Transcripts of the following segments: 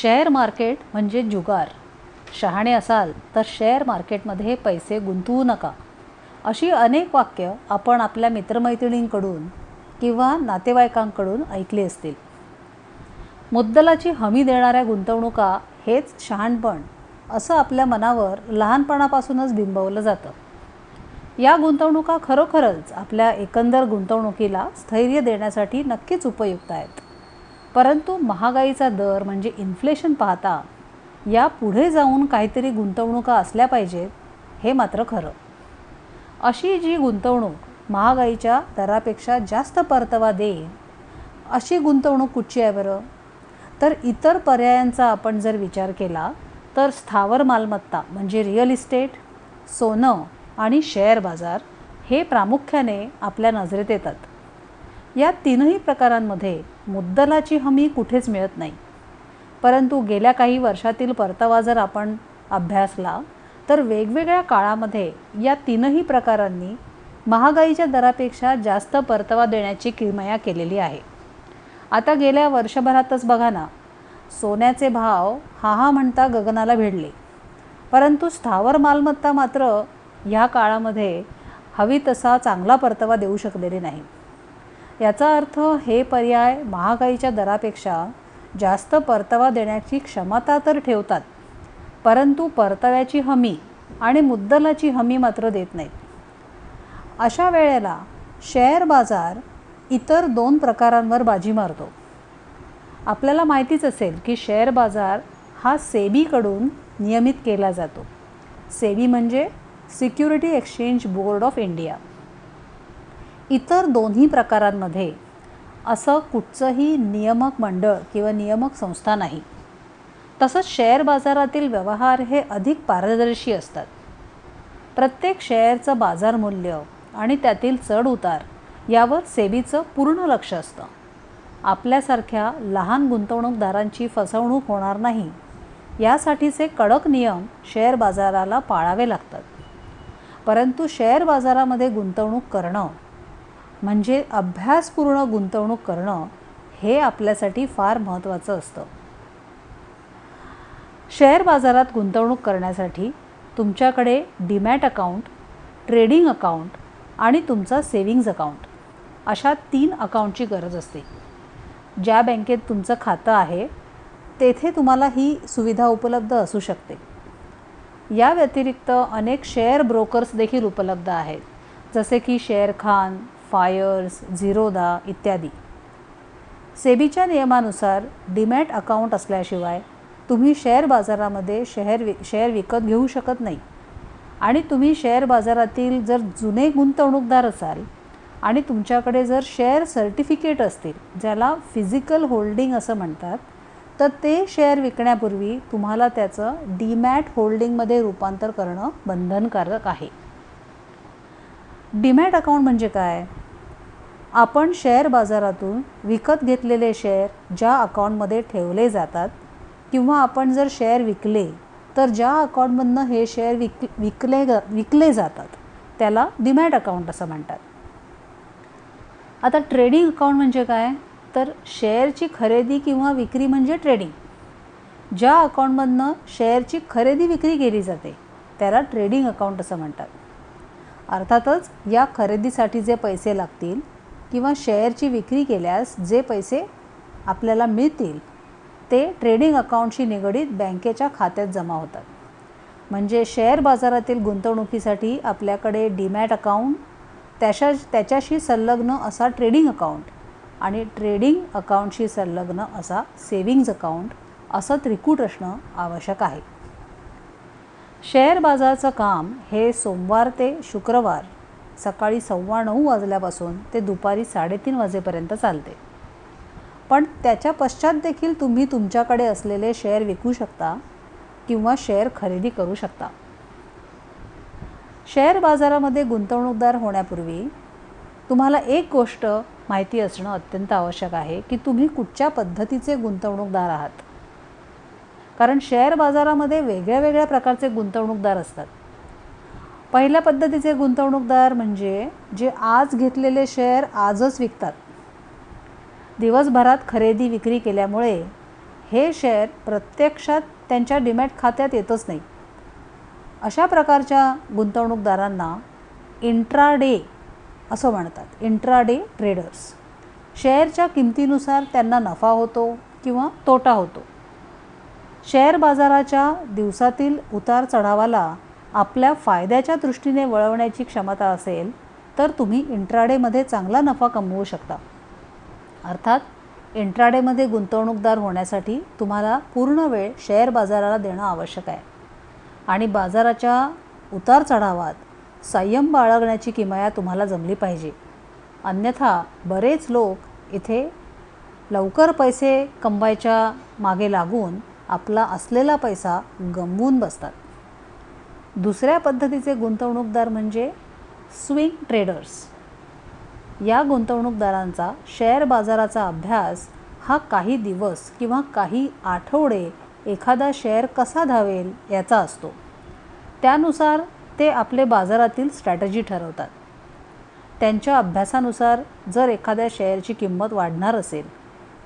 Share market म्हणजे जुगार. शहाणे असाल तर शेअर मार्केटमध्ये पैसे गुंतवू नका. अशी अनेक वाक्य आपण आपल्या मित्रमैत्रिणींकडून किंवा नातेवाईकांकडून ऐकली असतील. मुद्दलाची हमी देणाऱ्या गुंतवणुका हेच शहाणपण असं आपल्या मनावर लहानपणापासूनच बिंबवलं जातं. या गुंतवणुका खरोखरच आपल्या एकंदर गुंतवणुकीला स्थैर्य देण्यासाठी नक्कीच उपयुक्त आहेत. परंतु महागाईचा दर म्हणजे इन्फ्लेशन पाहता या पुढे जाऊन काहीतरी गुंतवणुका असल्या पाहिजेत हे मात्र खरं. अशी जी गुंतवणूक महागाईच्या दरापेक्षा जास्त परतावा देईल अशी गुंतवणूक कुठची आहे बरं? तर इतर पर्यायांचा आपण जर विचार केला तर स्थावर मालमत्ता म्हणजे रिअल इस्टेट सोनं आणि शेअर बाजार हे प्रामुख्याने आपल्या नजरेत येतात. या तीनही प्रकारांमध्ये मुद्दलाची हमी कुठेच मिळत नाही. परंतु गेल्या काही वर्षातील परतावा जर आपण अभ्यासला तर वेगवेगळ्या काळामध्ये या तीनही प्रकारांनी महागाईच्या दरापेक्षा जास्त परतावा देण्याची किमया केलेली आहे. आता गेल्या वर्षभरातच बघा ना सोन्याचे भाव हा हा म्हणता गगनाला भिडले. परंतु स्थावर मालमत्ता मात्र ह्या काळामध्ये हवी तसा चांगला परतावा देऊ शकलेली नाही. याचा अर्थ हे पर्याय महागाईच्या दरापेक्षा जास्त परतावा देण्याची क्षमता तर ठेवतात परंतु परताव्याची हमी आणि मुद्दलाची हमी मात्र देत नाहीत. अशा वेळेला शेअर बाजार इतर दोन प्रकारांवर बाजी मारतो. आपल्याला माहितीच असेल की शेअर बाजार हा सेबीकडून नियमित केला जातो. सेबी म्हणजे security exchange board of India. इतर दोन्ही प्रकारांमध्ये असं कुठचंही नियामक मंडळ किंवा नियामक संस्था नाही. तसंच शेअर बाजारातील व्यवहार हे अधिक पारदर्शी असतात. प्रत्येक शेअरचं बाजार मूल्य आणि त्यातील चढ उतार यावर सेबीचं पूर्ण लक्ष असतं. आपल्यासारख्या लहान गुंतवणूकदारांची फसवणूक होणार नाही. यासाठीचे कडक नियम शेअर बाजाराला पाळावे लागतात. परंतु शेअर बाजारामध्ये गुंतवणूक करणं म्हणजे अभ्यासपूर्ण गुंतवणूक करणं हे आपल्यासाठी फार महत्त्वाचं असतं. शेअर बाजारात गुंतवणूक करण्यासाठी तुमच्याकडे डीमॅट अकाउंट ट्रेडिंग अकाउंट आणि तुमचा सेविंग्ज अकाउंट अशा तीन अकाउंटची गरज असते. ज्या बँकेत तुमचं खातं आहे तेथे तुम्हाला ही सुविधा उपलब्ध असू शकते. या व्यतिरिक्त अनेक शेअर ब्रोकर्स देखील उपलब्ध आहेत. जसे की शेअर खान फायर्स झिरोदा इत्यादी. सेबीच्या नियमानुसार डीमॅट अकाउंट असल्याशिवाय तुम्ही शेअर बाजारामध्ये शेअर वि शेअर विकत घेऊ शकत नाही. आणि तुम्ही शेअर बाजारातील जर जुने गुंतवणूकदार असाल आणि तुमच्याकडे जर शेअर सर्टिफिकेट असतील ज्याला फिजिकल होल्डिंग असं म्हणतात तर ते शेअर विकण्यापूर्वी तुम्हाला त्याचं डीमॅट होल्डिंगमध्ये रूपांतर करणं बंधनकारक आहे. डीमॅट अकाउंट म्हणजे काय? आपण शेअर बाजारातून विकत घेतलेले शेअर ज्या अकाउंटमध्ये ठेवले जातात किंवा आपण जर शेअर विकले तर ज्या अकाउंटमधनं हे शेअर विक विकले विकले जातात त्याला डिमॅट अकाउंट असं म्हणतात. आता ट्रेडिंग अकाउंट म्हणजे काय? तर शेअरची खरेदी किंवा विक्री म्हणजे ट्रेडिंग ज्या अकाउंटमधनं शेअरची खरेदी विक्री केली जाते त्याला ट्रेडिंग अकाउंट असं म्हणतात. अर्थातच या खरेदीसाठी जे पैसे लागतील किंवा शेअरची विक्री केल्यास जे पैसे आपल्याला मिळतील ते ट्रेडिंग अकाउंटशी निगडीत बँकेच्या खात्यात जमा होतात. म्हणजे शेअर बाजारातील गुंतवणुकीसाठी आपल्याकडे डीमॅट अकाउंट त्याच्या त्याच्याशी संलग्न असा ट्रेडिंग अकाउंट आणि ट्रेडिंग अकाउंटशी संलग्न असा सेविंग्ज अकाउंट असं त्रिकूट असणं आवश्यक आहे. शेअर बाजाराचं काम हे सोमवार ते शुक्रवार सकाळी सव्वा नऊ वाजल्यापासून ते दुपारी साडेतीन वाजेपर्यंत चालते. पण त्याच्या पश्चात देखील तुम्ही तुमच्याकडे असलेले शेअर विकू शकता किंवा शेअर खरेदी करू शकता. शेअर बाजारामध्ये गुंतवणूकदार होण्यापूर्वी तुम्हाला एक गोष्ट माहिती असणं अत्यंत आवश्यक आहे की तुम्ही कुठच्या पद्धतीचे गुंतवणूकदार आहात. कारण शेअर बाजारामध्ये वेगळ्या वेगळ्या प्रकारचे गुंतवणूकदार असतात. पहिल्या पद्धतीचे गुंतवणूकदार म्हणजे जे आज घेतलेले शेअर आजच विकतात. दिवसभरात खरेदी विक्री केल्यामुळे हे शेअर प्रत्यक्षात त्यांच्या डिमॅट खात्यात येतच नाही. अशा प्रकारच्या गुंतवणूकदारांना इंट्राडे असं म्हणतात. Intraday traders. शेअरच्या किमतीनुसार त्यांना नफा होतो किंवा तोटा होतो. शेअर बाजाराच्या दिवसातील उतार चढावाला आपल्या फायद्याच्या दृष्टीने वळवण्याची क्षमता असेल तर तुम्ही इंट्राडेमध्ये चांगला नफा कमवू शकता. अर्थात इंट्राडेमध्ये गुंतवणूकदार होण्यासाठी तुम्हाला पूर्ण वेळ शेअर बाजाराला देणं आवश्यक आहे. आणि बाजाराच्या उतार चढावात संयम बाळगण्याची किमया तुम्हाला जमली पाहिजे. अन्यथा बरेच लोक इथे लवकर पैसे कमवायच्या मागे लागून आपला असलेला पैसा गमवून बसतात. दुसऱ्या पद्धतीचे गुंतवणूकदार म्हणजे स्विंग ट्रेडर्स. या गुंतवणूकदारांचा शेअर बाजाराचा अभ्यास हा काही दिवस किंवा काही आठवडे एखादा शेअर कसा धावेल याचा असतो. त्यानुसार ते आपले बाजारातील स्ट्रॅटजी ठरवतात. त्यांच्या अभ्यासानुसार जर एखाद्या शेअरची किंमत वाढणार असेल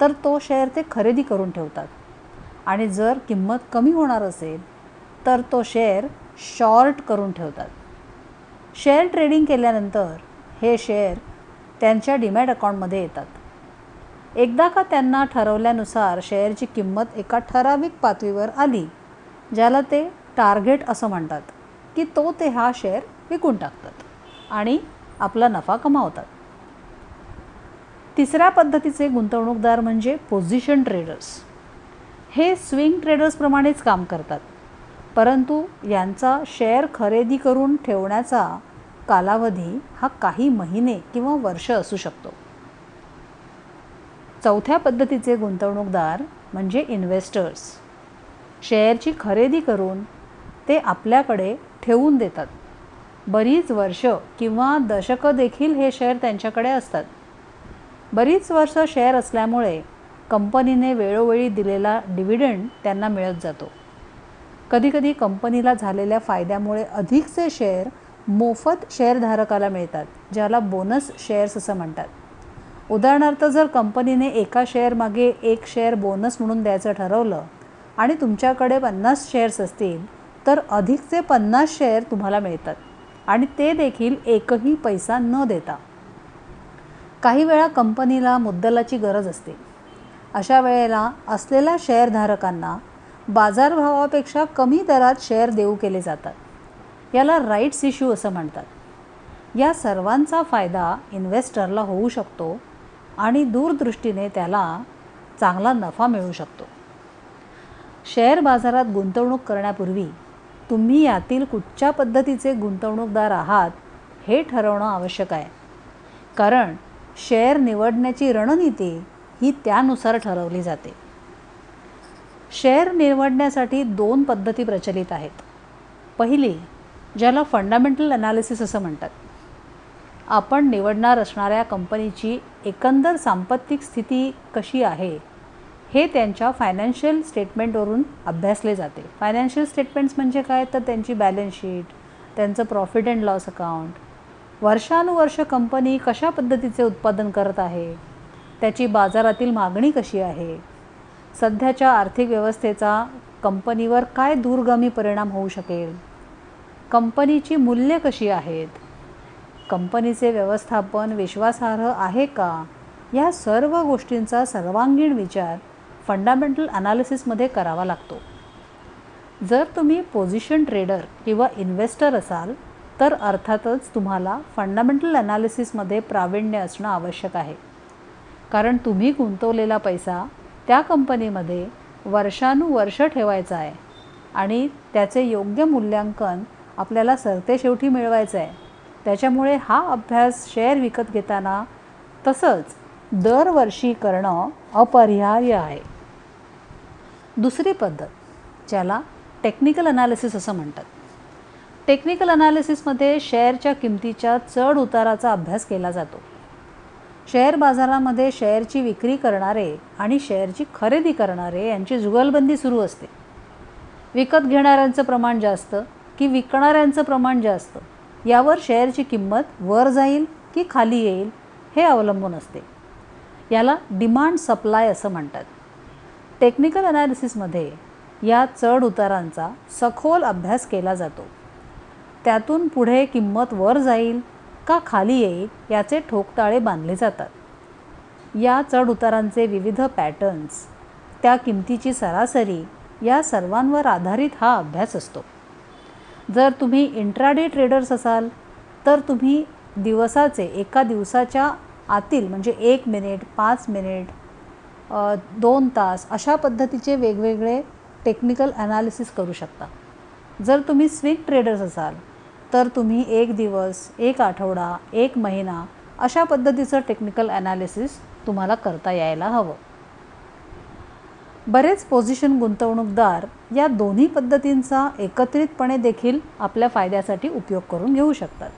तर तो शेअर ते खरेदी करून ठेवतात. आणि जर किंमत कमी होणार असेल तर तो शेअर शॉर्ट करून ठेवतात. शेअर ट्रेडिंग केल्यानंतर हे शेअर त्यांच्या डिमॅट अकाउंटमध्ये येतात. एकदा का त्यांना ठरवल्यानुसार शेअरची किंमत एका ठराविक पातळीवर आली ज्याला ते टार्गेट असं म्हणतात की तो ते हा शेअर विकून टाकतात आणि आपला नफा कमावतात. तिसऱ्या पद्धतीचे गुंतवणूकदार म्हणजे पोझिशन ट्रेडर्स. हे स्विंग ट्रेडर्सप्रमाणेच काम करतात. परंतु यांचा शेअर खरेदी करून ठेवण्याचा कालावधी हा काही महिने किंवा वर्ष असू शकतो. चौथ्या पद्धतीचे गुंतवणूकदार म्हणजे इन्व्हेस्टर्स शेअरची खरेदी करून ते आपल्याकडे ठेवून देतात. बरीच वर्ष किंवा दशकं देखील हे शेअर त्यांच्याकडे असतात. बरीच वर्ष शेअर असल्यामुळे कंपनीने वेळोवेळी दिलेला डिव्हिडंड त्यांना मिळत जातो. कधीकधी कंपनीला झालेल्या फायद्यामुळे अधिकचे शेअर मोफत शेअरधारकाला मिळतात ज्याला बोनस शेअर्स असं म्हणतात. उदाहरणार्थ जर कंपनीने एका शेअरमागे एक शेअर बोनस म्हणून द्यायचं ठरवलं आणि तुमच्याकडे पन्नास शेअर्स असतील तर अधिकचे पन्नास शेअर तुम्हाला मिळतात आणि ते देखील एकही पैसा न देता. काही वेळा कंपनीला मुद्दलाची गरज असते. अशा वेळेला असलेल्या शेअरधारकांना बाजारभावापेक्षा कमी दरात शेअर देऊ केले जातात. याला राईट्स इश्यू असं म्हणतात. या सर्वांचा फायदा इन्व्हेस्टरला होऊ शकतो आणि दूरदृष्टीने त्याला चांगला नफा मिळू शकतो. शेअर बाजारात गुंतवणूक करण्यापूर्वी तुम्ही यातील कुठच्या पद्धतीचे गुंतवणूकदार आहात हे ठरवणं आवश्यक आहे. कारण शेअर निवडण्याची रणनीती ही त्यानुसार ठरवली जाते. शेअर निवडण्यासाठी दोन पद्धती प्रचलित आहेत. पहिली ज्याला फंडामेंटल अनालिसिस असं म्हणतात. आपण निवडणार असणाऱ्या कंपनीची एकंदर सांपत्तिक स्थिती कशी आहे हे त्यांच्या फायनान्शियल स्टेटमेंटवरून अभ्यासले जाते. फायनान्शियल स्टेटमेंट्स म्हणजे काय? तर त्यांची बॅलन्स शीट त्यांचं प्रॉफिट अँड लॉस अकाउंट वर्षानुवर्ष कंपनी कशा पद्धतीचे उत्पादन करत आहे? त्याची बाजारातील मागणी कशी आहे? सध्याच्या आर्थिक व्यवस्थेचा कंपनीवर काय दूरगामी परिणाम होऊ शकेल? कंपनीची मूल्ये कशी आहेत? कंपनीचे व्यवस्थापन विश्वासार्ह आहे का? या सर्व गोष्टींचा सर्वांगीण विचार फंडामेंटल अनालिसिसमध्ये करावा लागतो. जर तुम्ही पोझिशन ट्रेडर किंवा इन्व्हेस्टर असाल तर अर्थातच तुम्हाला फंडामेंटल अनालिसिसमध्ये प्रावीण्य असणं आवश्यक आहे. कारण तुम्ही गुंतवलेला पैसा त्या कंपनीमध्ये वर्षानुवर्ष ठेवायचा आहे आणि त्याचे योग्य मूल्यांकन आपल्याला सरतेशेवटी मिळवायचं आहे. त्याच्यामुळे हा अभ्यास शेअर विकत घेताना तसंच दरवर्षी करणं अपरिहार्य आहे. दुसरी पद्धत ज्याला टेक्निकल अनालिसिस असं म्हणतात. टेक्निकल अनालिसिसमध्ये शेअरच्या किमतीच्या चढ उताराचा अभ्यास केला जातो. शेअर बाजारामध्ये शेअरची विक्री करणारे आणि शेअरची खरेदी करणारे यांची जुगलबंदी सुरू असते. विकत घेणाऱ्यांचं प्रमाण जास्त की विकणाऱ्यांचं प्रमाण जास्त यावर शेअरची किंमत वर जाईल की खाली येईल हे अवलंबून असते. याला डिमांड सप्लाय असं म्हणतात. टेक्निकल अनालिसिसमध्ये या चढ उतारांचा सखोल अभ्यास केला जातो. त्यातून पुढे किंमत वर जाईल का खाली येईल याचे ठोकताळे बांधले जातात. या चढउतारांचे विविध पॅटर्न्स त्या किमतीची सरासरी या सर्वांवर आधारित हा अभ्यास असतो. जर तुम्ही इंट्राडे ट्रेडर्स असाल तर तुम्ही दिवसाचे एका दिवसाच्या आतील म्हणजे एक मिनिट पाच मिनिट दोन तास अशा पद्धतीचे वेगवेगळे टेक्निकल ॲनालिसिस करू शकता. जर तुम्ही स्विंग ट्रेडर्स असाल तर तुम्ही एक दिवस एक आठवडा एक महिना अशा पद्धतीचं टेक्निकल ॲनालिसिस तुम्हाला करता यायला हवं. बरेच पोझिशन गुंतवणूकदार या दोन्ही पद्धतींचा एकत्रितपणे देखील आपल्या फायद्यासाठी उपयोग करून घेऊ शकतात.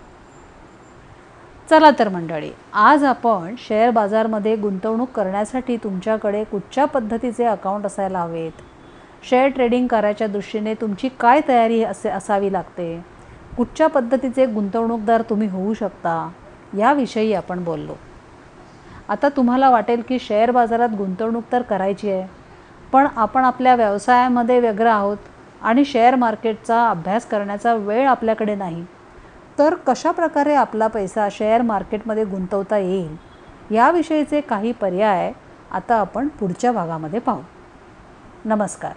चला तर मंडळी आज आपण शेअर बाजारमध्ये गुंतवणूक करण्यासाठी तुमच्याकडे कुठच्या पद्धतीचे अकाउंट असायला हवेत? शेअर ट्रेडिंग करायच्या दृष्टीने तुमची काय तयारी असे असावी लागते? कुठच्या पद्धतीचे गुंतवणूकदार तुम्ही होऊ शकता याविषयी आपण बोललो. आता तुम्हाला वाटेल की शेअर बाजारात गुंतवणूक तर करायची आहे पण आपण आपल्या व्यवसायामध्ये व्यग्र आहोत आणि शेअर मार्केटचा अभ्यास करण्याचा वेळ आपल्याकडे नाही तर कशा प्रकारे आपला पैसा शेअर मार्केटमध्ये गुंतवता येईल याविषयीचे काही पर्याय आता आपण पुढच्या भागामध्ये पाहू. नमस्कार.